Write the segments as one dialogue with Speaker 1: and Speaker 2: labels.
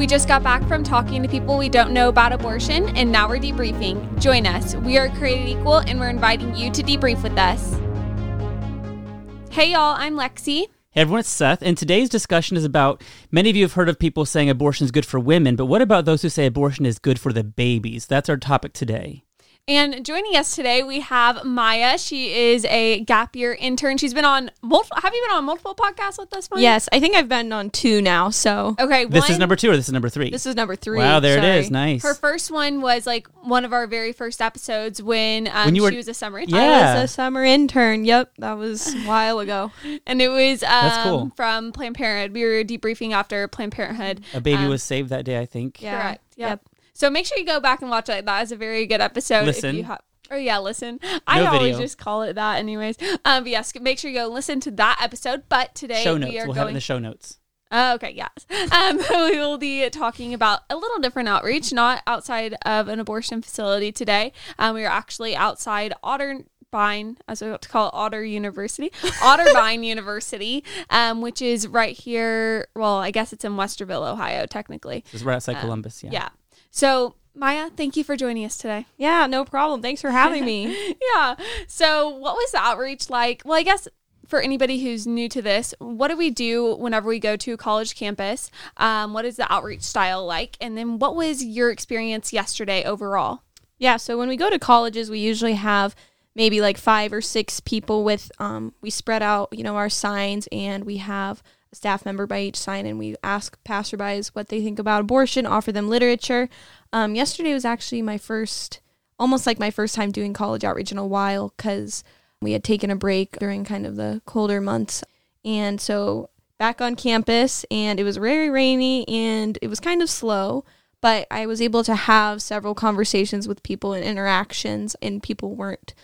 Speaker 1: We just got back from talking to people we don't know about abortion, and now we're debriefing. Join us. We are Created Equal, and we're inviting you to debrief with us. Hey, y'all, I'm Lexi.
Speaker 2: Hey everyone, it's Seth, and today's discussion is about many of you have heard of people saying abortion is good for women, but what about those who say abortion is good for the babies? That's our topic today.
Speaker 1: And joining us today, we have Mya. She is a gap year intern. She's been on multiple. Have you been on multiple podcasts with us? Mya?
Speaker 3: Yes, I think I've been on two now. So
Speaker 1: Okay.
Speaker 2: This
Speaker 1: one-
Speaker 2: is number two or this is number three?
Speaker 3: this is number three.
Speaker 2: wow, there it
Speaker 3: Sorry.
Speaker 2: is. Nice.
Speaker 1: Her first one was like one of our very first episodes when, um,
Speaker 2: When you were-
Speaker 1: she was a summer intern.
Speaker 2: Yeah.
Speaker 3: I was a summer intern. Yep, that was a while ago.
Speaker 1: And it was um,
Speaker 2: cool.
Speaker 1: from Planned Parenthood. We were debriefing after Planned Parenthood.
Speaker 2: A baby
Speaker 1: Um,
Speaker 2: was saved that day, I think.
Speaker 3: Yeah.
Speaker 1: Correct. Yep.
Speaker 3: Yep.
Speaker 1: So make sure you go back and watch it. That is a very good episode. If
Speaker 2: Listen.
Speaker 1: you ha- or yeah, listen. I
Speaker 2: No
Speaker 1: always
Speaker 2: video.
Speaker 1: just call it that, anyways. Um, but yes, make sure you go listen to that episode. But today
Speaker 2: Show notes.
Speaker 1: we are
Speaker 2: We'll have it in
Speaker 1: going.
Speaker 2: the show notes.
Speaker 1: Oh, okay, yes. Um, we will be talking about a little different outreach, not outside of an abortion facility today. Um, we are actually outside Otterbein, as we like to call it, Otter University, Otterbein University, um, which is right here. Well, I guess it's in Westerville, Ohio, technically.
Speaker 2: It's right outside Columbus. Yeah.
Speaker 1: Yeah. So, Mya, thank you for joining us today.
Speaker 3: Yeah, no problem. Thanks for having me.
Speaker 1: yeah. So, what was the outreach like? Well, I guess for anybody who's new to this, what do we do whenever we go to a college campus? Um, what is the outreach style like? And then, what was your experience yesterday overall?
Speaker 3: yeah, so when we go to colleges, we usually have maybe like five or six people with um we spread out, you know, our signs and we have staff member by each sign and we ask passerbys what they think about abortion, offer them literature. Um, yesterday was actually my first almost like my first time doing college outreach in a while because we had taken a break during kind of the colder months. And so back on campus, and it was very rainy and it was kind of slow, but I was able to have several conversations with people and interactions, and people weren't,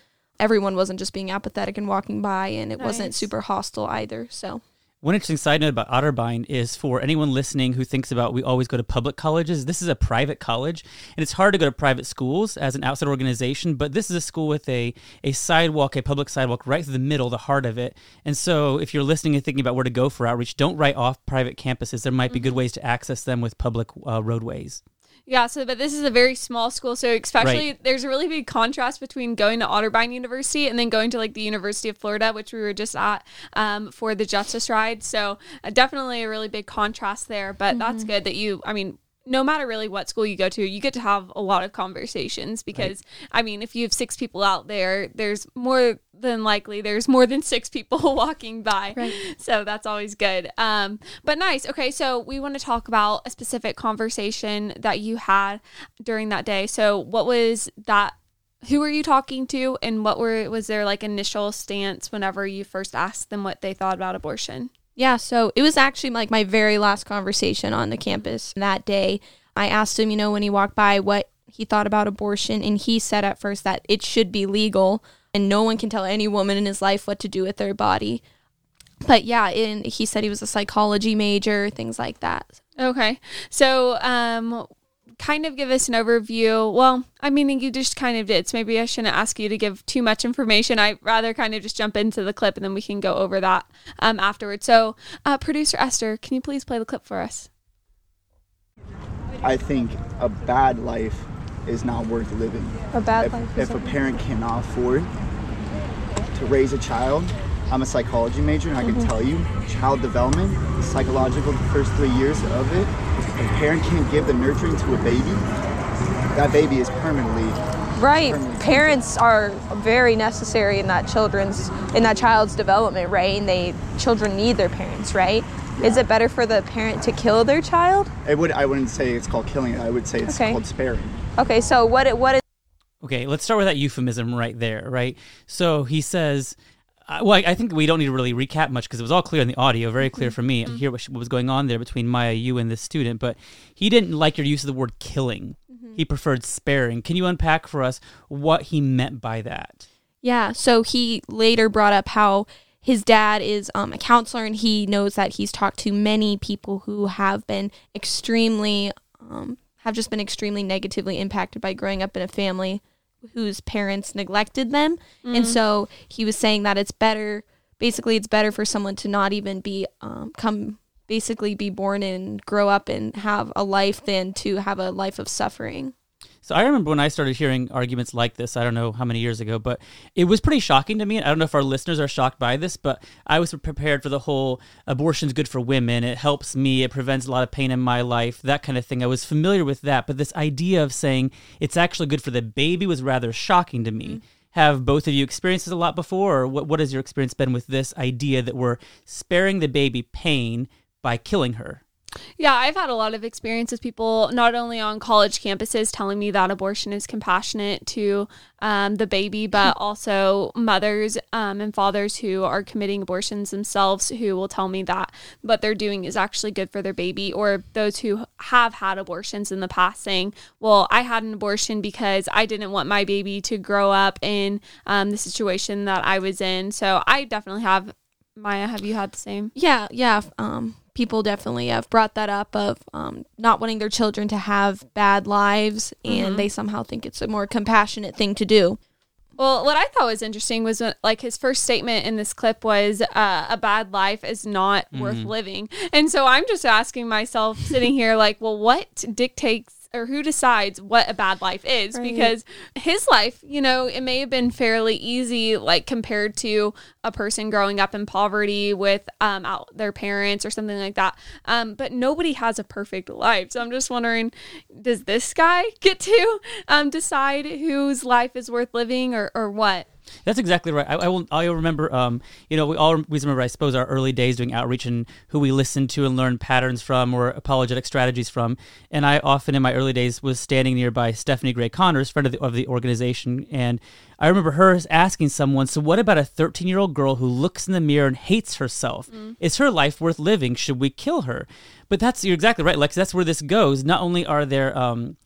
Speaker 3: everyone wasn't just being apathetic and walking by, and it wasn't super hostile either. So,
Speaker 2: One interesting side note about Otterbein is for anyone listening who thinks about we always go to public colleges, this is a private college, and it's hard to go to private schools as an outside organization, but this is a school with a, a sidewalk, a public sidewalk right through the middle, the heart of it. And so if you're listening and thinking about where to go for outreach, don't write off private campuses. There might be good ways to access them with public uh, roadways.
Speaker 1: Yeah, so but this is a very small school, so especially
Speaker 2: Right.
Speaker 1: there's a really big contrast between going to Otterbein University and then going to like the University of Florida, which we were just at um, for the Justice Ride. So uh, definitely a really big contrast there. But that's good that you, I mean, no matter really what school you go to, you get to have a lot of conversations because I mean, if you have six people out there, there's more than likely there's more than six people walking by.
Speaker 3: Right.
Speaker 1: So that's always good. Um, but nice. Okay, so we want to talk about a specific conversation that you had during that day. So what was that? Who were you talking to, and what were was their like initial stance whenever you first asked them what they thought about abortion?
Speaker 3: Yeah, so it was actually like my very last conversation on the campus that day. I asked him, you know, when he walked by what he thought about abortion, and he said at first that it should be legal and no one can tell any woman in his life what to do with their body. But yeah, and he said he was a psychology major, things like that.
Speaker 1: Okay, so um, kind of give us an overview. Well, I mean, you just kind of did. So maybe I shouldn't ask you to give too much information. I'd rather kind of just jump into the clip and then we can go over that um, afterwards. So, uh, producer Esther, can you please play the clip for us?
Speaker 4: I think a bad life is not worth living.
Speaker 3: A bad
Speaker 4: if,
Speaker 3: life
Speaker 4: if a parent cannot afford to raise a child, I'm a psychology major and I
Speaker 3: Mm-hmm.
Speaker 4: can tell you, child development, psychological, the first three years of it, if a parent can't give the nurturing to a baby, that baby is permanently
Speaker 5: Right.
Speaker 4: Permanent.
Speaker 5: Parents are very necessary in that children's in that child's development, right? And they children need their parents, right? Is it better for the parent to kill their child?
Speaker 4: It would I wouldn't say it's called killing. I would say it's
Speaker 5: Okay.
Speaker 4: called sparing.
Speaker 5: Okay, so what it what is
Speaker 2: Okay, let's start with that euphemism right there, right? So he says, uh, well, I, I think we don't need to really recap much because it was all clear in the audio, very clear for me to hear what, what was going on there between Mya, you, and this student. But he didn't like your use of the word killing. He preferred sparing. Can you unpack for us what he meant by that?
Speaker 3: Yeah. So he later brought up how his dad is um, a counselor and he knows that he's talked to many people who have been extremely, um, have just been extremely negatively impacted by growing up in a family whose parents neglected them. And so he was saying that it's better, basically, it's better for someone to not even be, um, come basically be born and grow up and have a life than to have a life of suffering.
Speaker 2: So I remember when I started hearing arguments like this, I don't know how many years ago, but it was pretty shocking to me. I don't know if our listeners are shocked by this, but I was prepared for the whole abortion's good for women. It helps me. It prevents a lot of pain in my life, that kind of thing. I was familiar with that. But this idea of saying it's actually good for the baby was rather shocking to me. Mm-hmm. Have both of you experienced this a lot before, or what, what has your experience been with this idea that we're sparing the baby pain by killing her?
Speaker 1: Yeah, I've had a lot of experience with people not only on college campuses telling me that abortion is compassionate to um, the baby, but also mothers um, and fathers who are committing abortions themselves who will tell me that what they're doing is actually good for their baby, or those who have had abortions in the past saying, Well, I had an abortion because I didn't want my baby to grow up in um, the situation that I was in. So I definitely have. Mya, have you had the same?
Speaker 3: Yeah, yeah. Um, people definitely have brought that up of um, not wanting their children to have bad lives and mm-hmm. they somehow think it's a more compassionate thing to do
Speaker 1: well what i thought was interesting was when, like his first statement in this clip was uh, a bad life is not mm-hmm. worth living and so i'm just asking myself sitting here like well what dictates or who decides what a bad life is right. because his life, you know, it may have been fairly easy like compared to a person growing up in poverty with um out their parents or something like that. Um but nobody has a perfect life. So I'm just wondering does this guy get to um decide whose life is worth living or or what?
Speaker 2: That's exactly right. I, I will. I remember. Um, you know, we always remember. I suppose our early days doing outreach and who we listened to and learned patterns from or apologetic strategies from. And I often in my early days was standing nearby Stephanie Gray Connors, friend of the, of the organization, and I remember her asking someone, "So what about a 13 year old girl who looks in the mirror and hates herself? Mm. Is her life worth living? Should we kill her?" But that's you're exactly right, Lex. That's where this goes. Not only are there um,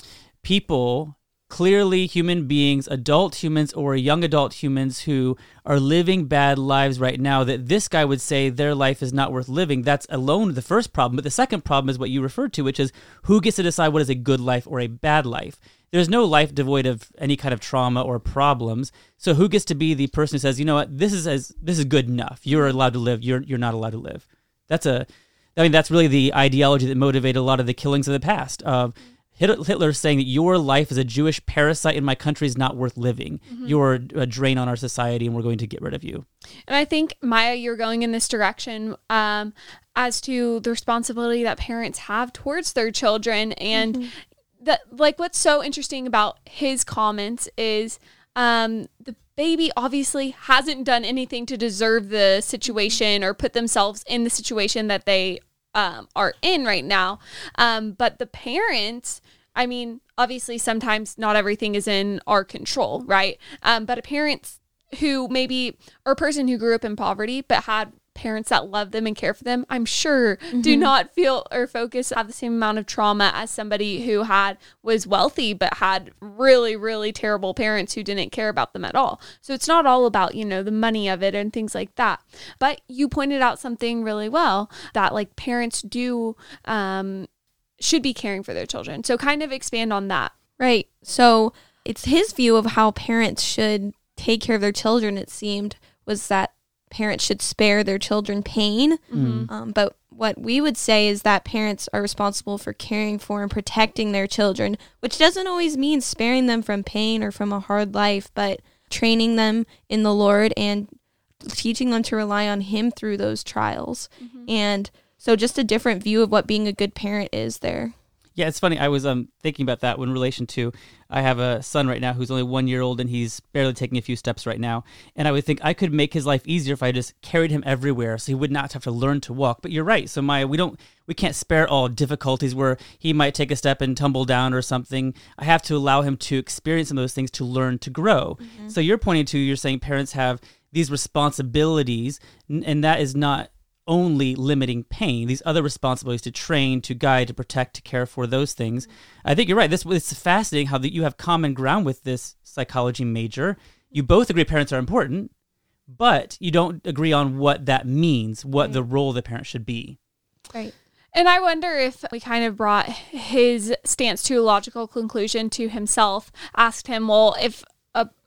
Speaker 2: people clearly human beings, adult humans or young adult humans who are living bad lives right now, that this guy would say their life is not worth living. That's alone the first problem. But the second problem is what you referred to, which is who gets to decide what is a good life or a bad life. There's no life devoid of any kind of trauma or problems. So who gets to be the person who says, you know what, this is as this is good enough. You're allowed to live. You're you're not allowed to live. That's a I mean, that's really the ideology that motivated a lot of the killings of the past. Of Hitler saying that your life as a Jewish parasite in my country is not worth living. Mm-hmm. You're a drain on our society, and we're going to get rid of you.
Speaker 1: And I think Maya, you're going in this direction um, as to the responsibility that parents have towards their children, and mm-hmm. that like what's so interesting about his comments is um, the baby obviously hasn't done anything to deserve the situation or put themselves in the situation that they um, are in right now. Um, but the parents, I mean, obviously, sometimes not everything is in our control, right? Um, but a parent who maybe, or a person who grew up in poverty but had parents that love them and care for them, I'm sure mm-hmm. do not feel or focus have the same amount of trauma as somebody who had was wealthy but had really really terrible parents who didn't care about them at all. So it's not all about, you know, the money of it and things like that. But you pointed out something really well that like parents do um should be caring for their children. So kind of expand on that.
Speaker 3: Right. So it's his view of how parents should take care of their children it seemed was that parents should spare their children pain. Mm-hmm. Um, but what we would say is that parents are responsible for caring for and protecting their children, which doesn't always mean sparing them from pain or from a hard life, but training them in the Lord and teaching them to rely on Him through those trials. Mm-hmm. And so, just a different view of what being a good parent is there.
Speaker 2: Yeah, it's funny. I was um thinking about that in relation to I have a son right now who's only one year old and he's barely taking a few steps right now. And I would think I could make his life easier if I just carried him everywhere so he would not have to learn to walk. But you're right. So Mya, we don't we can't spare all difficulties where he might take a step and tumble down or something. I have to allow him to experience some of those things to learn to grow. Mm-hmm. So you're pointing to you're saying parents have these responsibilities and that is not only limiting pain, these other responsibilities to train, to guide, to protect, to care for those things. I think you're right. This it's fascinating how that you have common ground with this psychology major. You both agree parents are important, but you don't agree on what that means, what right. the role of the parent should be.
Speaker 1: Right. And I wonder if we kind of brought his stance to a logical conclusion to himself, asked him, well, if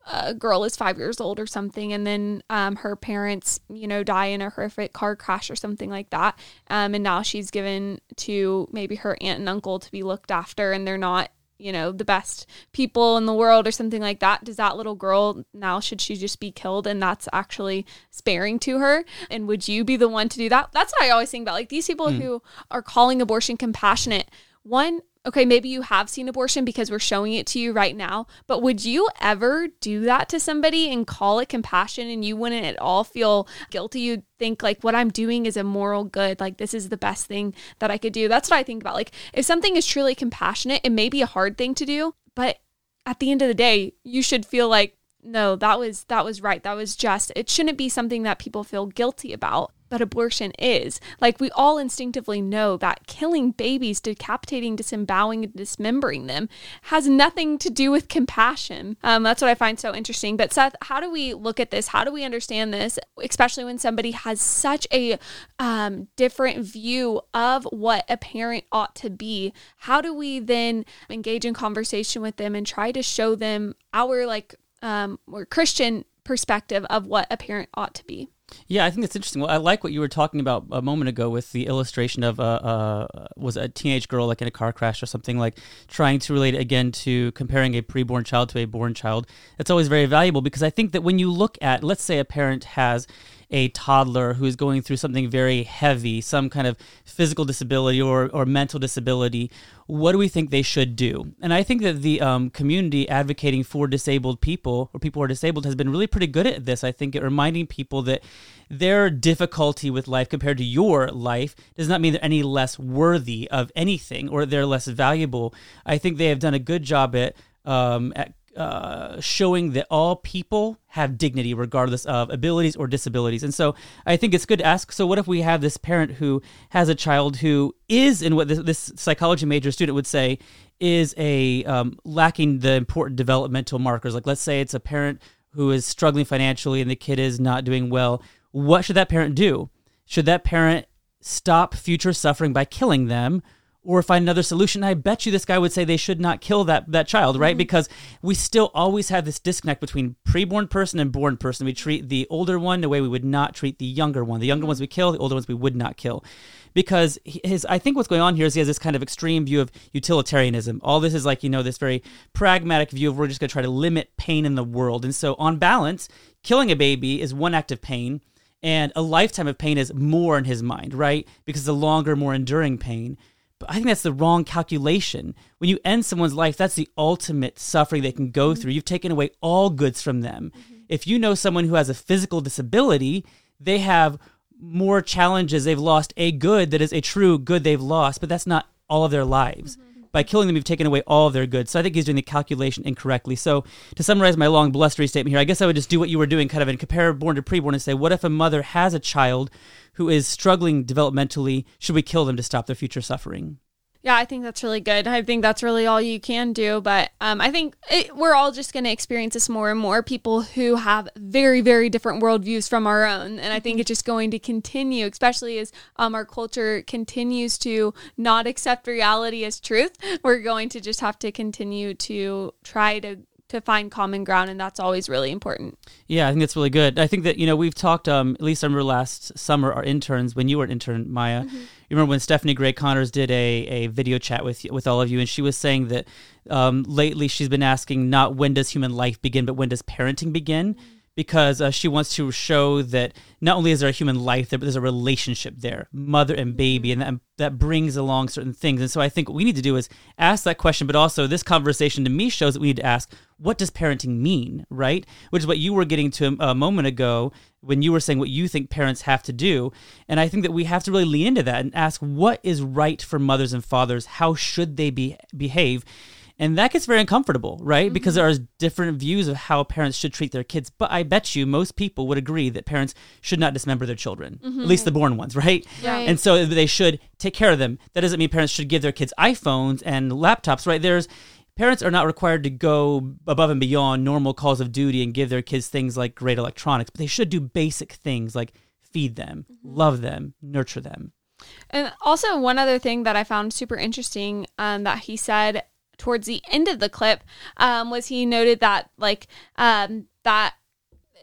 Speaker 1: a, girl is five years old or something, and then um, her parents, you know, die in a horrific car crash or something like that. Um, and now she's given to maybe her aunt and uncle to be looked after, and they're not, you know, the best people in the world or something like that. Does that little girl now, should she just be killed? And that's actually sparing to her? And would you be the one to do that? That's what I always think about. Like these people who are calling abortion compassionate. One, okay, maybe you have seen abortion because we're showing it to you right now, but would you ever do that to somebody and call it compassion and you wouldn't at all feel guilty? You'd think like what I'm doing is a moral good, like this is the best thing that I could do. That's what I think about. Like if something is truly compassionate, it may be a hard thing to do, but at the end of the day, you should feel like no, that was that was right. That was just. It shouldn't be something that people feel guilty about, but abortion is. Like we all instinctively know that killing babies, decapitating, disemboweling, and dismembering them has nothing to do with compassion. Um, that's what I find so interesting. But Seth, how do we look at this? How do we understand this, especially when somebody has such a um, different view of what a parent ought to be? How do we then engage in conversation with them and try to show them our like um, or Christian perspective of what a parent ought to be.
Speaker 2: Yeah, I think that's interesting. Well, I like what you were talking about a moment ago with the illustration of a, a was a teenage girl like in a car crash or something like trying to relate again to comparing a preborn child to a born child. That's always very valuable because I think that when you look at, let's say, a parent has a toddler who is going through something very heavy, some kind of physical disability or, or mental disability, what do we think they should do? And I think that the um, community advocating for disabled people or people who are disabled has been really pretty good at this. I think at reminding people that their difficulty with life compared to your life does not mean they're any less worthy of anything or they're less valuable. I think they have done a good job at um, at uh, showing that all people have dignity regardless of abilities or disabilities. And so I think it's good to ask so, what if we have this parent who has a child who is in what this, this psychology major student would say is a um, lacking the important developmental markers? Like, let's say it's a parent who is struggling financially and the kid is not doing well. What should that parent do? Should that parent stop future suffering by killing them? Or find another solution. I bet you this guy would say they should not kill that that child, right? Mm-hmm. Because we still always have this disconnect between preborn person and born person. We treat the older one the way we would not treat the younger one. The younger ones we kill, the older ones we would not kill. Because his, I think what's going on here is he has this kind of extreme view of utilitarianism. All this is like you know this very pragmatic view of we're just going to try to limit pain in the world. And so, on balance, killing a baby is one act of pain, and a lifetime of pain is more in his mind, right? Because the longer, more enduring pain. But I think that's the wrong calculation. When you end someone's life, that's the ultimate suffering they can go mm-hmm. through. You've taken away all goods from them. Mm-hmm. If you know someone who has a physical disability, they have more challenges. They've lost a good that is a true good they've lost, but that's not all of their lives. Mm-hmm. By killing them, you've taken away all of their goods. So I think he's doing the calculation incorrectly. So to summarize my long blustery statement here, I guess I would just do what you were doing, kind of, and compare born to preborn and say, what if a mother has a child who is struggling developmentally, should we kill them to stop their future suffering?
Speaker 1: Yeah, I think that's really good. I think that's really all you can do. But um, I think it, we're all just going to experience this more and more. People who have very, very different worldviews from our own, and I think it's just going to continue, especially as um, our culture continues to not accept reality as truth. We're going to just have to continue to try to to find common ground and that's always really important.
Speaker 2: Yeah i think that's really good. I think that you know we've talked um, at least i remember last summer our interns when you were an intern mya mm-hmm. you remember when stephanie gray connors did a, a video chat with with all of you and she was saying that um, lately she's been asking not when does human life begin but when does parenting begin? Mm-hmm because uh, she wants to show that not only is there a human life there, but there's a relationship there, mother and baby, and that, that brings along certain things. And so I think what we need to do is ask that question, but also this conversation to me shows that we need to ask, what does parenting mean, right? Which is what you were getting to a, a moment ago when you were saying what you think parents have to do. And I think that we have to really lean into that and ask what is right for mothers and fathers? How should they be, behave? And that gets very uncomfortable, right? Mm-hmm. Because there are different views of how parents should treat their kids. But I bet you most people would agree that parents should not dismember their children, mm-hmm. at least the born ones, right?
Speaker 1: right?
Speaker 2: And so they should take care of them. That doesn't mean parents should give their kids iPhones and laptops, right? There's parents are not required to go above and beyond normal calls of duty and give their kids things like great electronics, but they should do basic things like feed them, mm-hmm. love them, nurture them.
Speaker 1: And also, one other thing that I found super interesting um, that he said towards the end of the clip um, was he noted that like um, that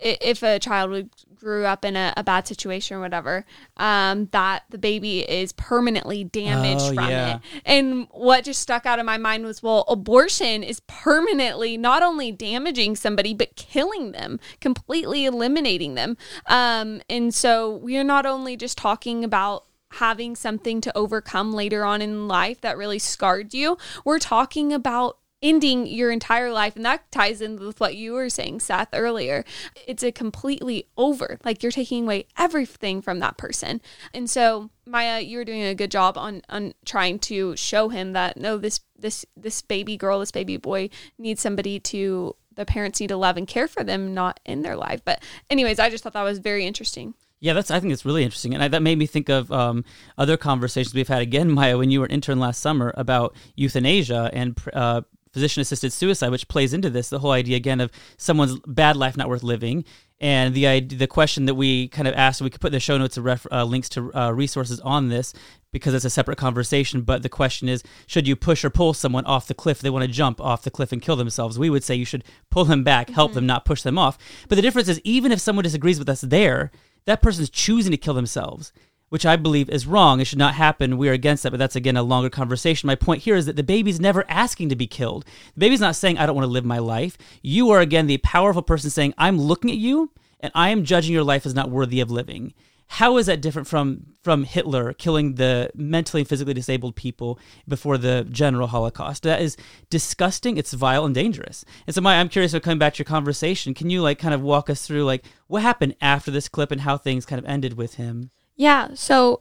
Speaker 1: if a child would grew up in a, a bad situation or whatever, um, that the baby is permanently damaged
Speaker 2: Oh,
Speaker 1: from
Speaker 2: yeah.
Speaker 1: it. And what just stuck out in my mind was, well, abortion is permanently not only damaging somebody but killing them, completely eliminating them. Um, and so we are not only just talking about having something to overcome later on in life that really scarred you, we're talking about ending your entire life and that ties in with what you were saying Seth earlier. It's a completely over like you're taking away everything from that person. And so Mya you were doing a good job on on trying to show him that no this this this baby girl this baby boy needs somebody to the parents need to love and care for them not in their life. But anyways I just thought that was very interesting
Speaker 2: Yeah, that's. I think it's really interesting, and I, that made me think of um, other conversations we've had again, Mya, when you were an intern last summer about euthanasia and uh, physician-assisted suicide, which plays into this. The whole idea again of someone's bad life not worth living, and the idea, the question that we kind of asked. We could put in the show notes ref, uh, links to uh, resources on this because it's a separate conversation. But the question is, should you push or pull someone off the cliff? They want to jump off the cliff and kill themselves. We would say you should pull them back, help them, not push them off. But the difference is, even if someone disagrees with us there, that person's choosing to kill themselves, which I believe is wrong. It should not happen. We are against that, but that's again a longer conversation. My point here is that the baby's never asking to be killed. The baby's not saying, I don't want to live my life. You are again the powerful person saying, I'm looking at you and I am judging your life as not worthy of living. How is that different from from Hitler killing the mentally and physically disabled people before the general Holocaust? That is disgusting. It's vile and dangerous. And so, Mya, I'm curious. So, coming back to your conversation, can you like kind of walk us through like what happened after this clip and how things kind of ended with him?
Speaker 3: Yeah. So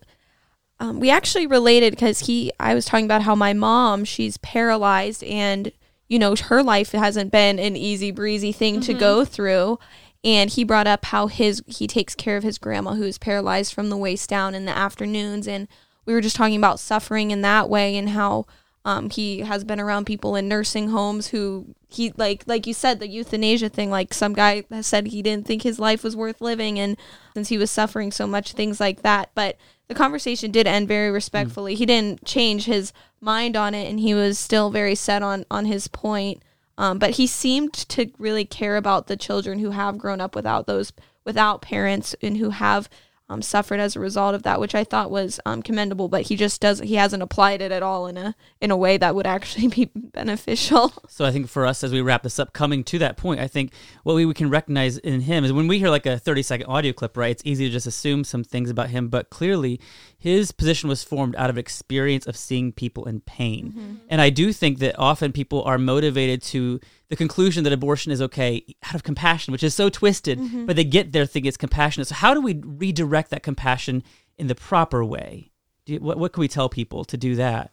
Speaker 3: um, we actually related because he, I was talking about how my mom, she's paralyzed and, you know, her life hasn't been an easy breezy thing to go through. And he brought up how his, he takes care of his grandma who is paralyzed from the waist down in the afternoons. And we were just talking about suffering in that way and how um, he has been around people in nursing homes who he like like you said the euthanasia thing like some guy said he didn't think his life was worth living and since he was suffering so much things like that. But the conversation did end very respectfully. He didn't change his mind on it and he was still very set on on his point um, but he seemed to really care about the children who have grown up without those without parents and who have um, suffered as a result of that, which I thought was um, commendable. But he just does he hasn't applied it at all in a in a way that would actually be beneficial.
Speaker 2: So I think for us, as we wrap this up, coming to that point, I think what we, we can recognize in him is when we hear like a 30 second audio clip, right? It's easy to just assume some things about him, but clearly his position was formed out of experience of seeing people in pain. Mm-hmm. And I do think that often people are motivated to the conclusion that abortion is okay out of compassion, which is so twisted, mm-hmm. but they get there thinking it's compassionate. So how do we redirect that compassion in the proper way? Do you, what, what can we tell people to do that?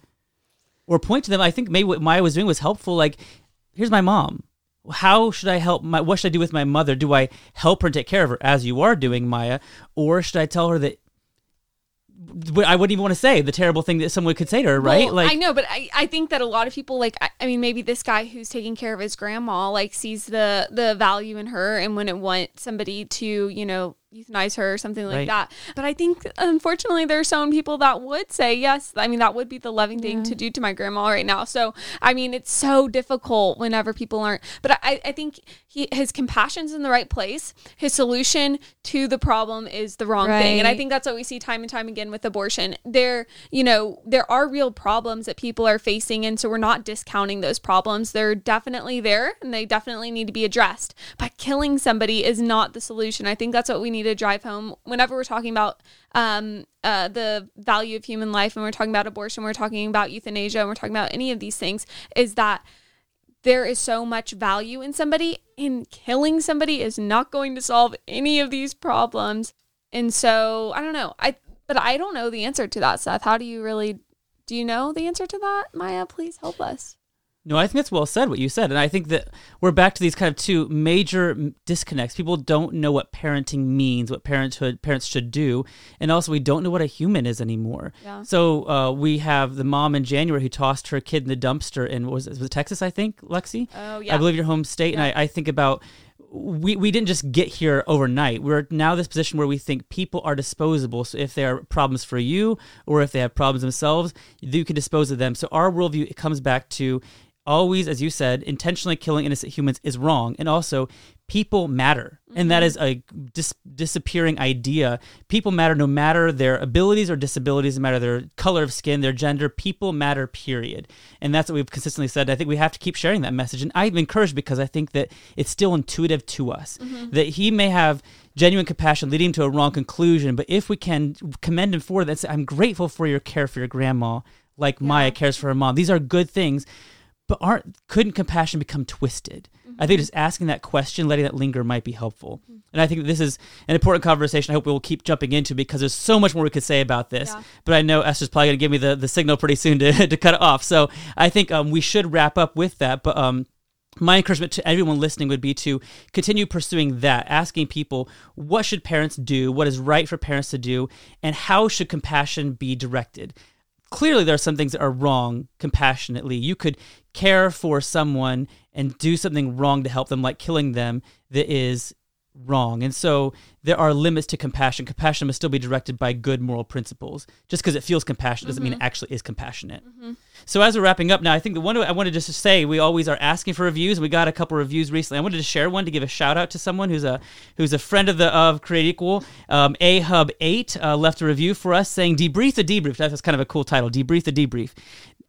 Speaker 2: or point to them. I think maybe what Mya was doing was helpful. Like, here's my mom. How should I help my? What should I do with my mother? Do I help her and take care of her as you are doing, Mya, or should I tell her that? I wouldn't even want to say the terrible thing that someone could say to her, right?
Speaker 1: Well, I know, but I, I think that a lot of people like I, I mean maybe this guy who's taking care of his grandma like sees the the value in her and wouldn't want somebody to you know euthanize her or something like
Speaker 2: Right.
Speaker 1: that. But I think unfortunately there are some people that would say yes. I mean that would be the loving thing to do to my grandma right now. So I mean it's so difficult whenever people aren't. But I, I think he his compassion's in the right place. His solution to the problem is the wrong thing, and I think that's what we see time and time again with abortion. There, you know, there are real problems that people are facing, and so we're not discounting those problems. They're definitely there, and they definitely need to be addressed. But killing somebody is not the solution. I think that's what we need to drive home whenever we're talking about um, uh, the value of human life, and we're talking about abortion, we're talking about euthanasia, and we're talking about any of these things. Is that there is so much value in somebody and killing somebody is not going to solve any of these problems. And so i don't know. I but i don't know the answer to that seth. How do you really do you know the answer to that mya? Please help us
Speaker 2: No, I think that's well said what you said, and I think that we're back to these kind of two major disconnects. People don't know what parenting means, what parenthood parents should do, and also we don't know what a human is anymore.
Speaker 1: Yeah.
Speaker 2: So uh, we have the mom in January who tossed her kid in the dumpster in what was it, was it Texas, I think, Lexi.
Speaker 1: Oh, yeah.
Speaker 2: I believe your home state, and I, I think about. We, we didn't just get here overnight. We're now this position where we think people are disposable. So if there are problems for you or if they have problems themselves, you can dispose of them. So our worldview it comes back to always, as you said, intentionally killing innocent humans is wrong. And also, people matter. And that mm-hmm. is a dis- disappearing idea. People matter no matter their abilities or disabilities, no matter their color of skin, their gender. People matter, period. And that's what we've consistently said. I think we have to keep sharing that message. And I'm encouraged because I think that it's still intuitive to us mm-hmm. that he may have genuine compassion leading to a wrong conclusion. But if we can commend him for that, say, I'm grateful for your care for your grandma, like Mya cares for her mom. These are good things but aren't couldn't compassion become twisted? I think just asking that question letting that linger might be helpful. And i think this is an important conversation i hope we will keep jumping into because there's so much more we could say about this
Speaker 1: Yeah.
Speaker 2: but i know esther's probably going to give me the, the signal pretty soon to, to cut it off. So i think um, we should wrap up with that but um, my encouragement to everyone listening would be to continue pursuing that asking people what should parents do? What is right for parents to do? And how should compassion be directed clearly there are some things that are wrong compassionately. You could care for someone and do something wrong to help them, like killing them, that is wrong. And so there are limits to compassion. Compassion must still be directed by good moral principles. Just because it feels compassionate doesn't mean it actually is compassionate. So as we're wrapping up now, I think the one I wanted just to say, we always are asking for reviews. We got a couple reviews recently. I wanted to share one to give a shout out to someone who's a who's a friend of the of Created Equal. Um, a Hub Eight uh, left a review for us saying "Debrief the Debrief." That's kind of a cool title. Debrief the Debrief.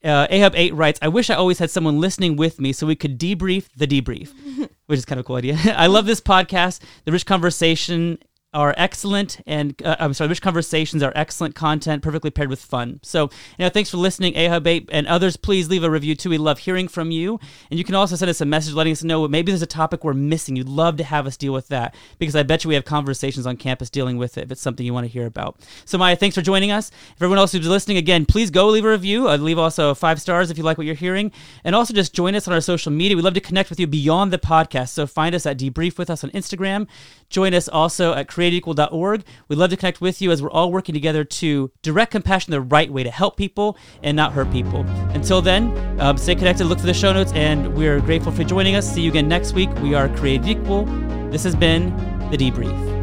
Speaker 2: Uh, Ahab Eight writes, "I wish I always had someone listening with me so we could debrief the debrief," which is kind of a cool idea. I love this podcast. The rich conversation are excellent, and uh, I'm sorry, rich conversations are excellent content, perfectly paired with fun. So, you know, thanks for listening, Ahab Eight, and others. Please leave a review too. We love hearing from you, and you can also send us a message letting us know maybe there's a topic we're missing. You'd love to have us deal with that because I bet you we have conversations on campus dealing with it if it's something you want to hear about. So, Mya, thanks for joining us. If everyone else who's listening, again, please go leave a review. Uh, leave also five stars if you like what you're hearing, and also just join us on our social media. We'd love to connect with you beyond the podcast. So, find us at Debrief with us on Instagram. Join us also at createdequal.org. We'd love to connect with you as we're all working together to direct compassion the right way to help people and not hurt people. Until then, um, stay connected, look for the show notes, and we're grateful for joining us. See you again next week. We are Created Equal. This has been The Debrief.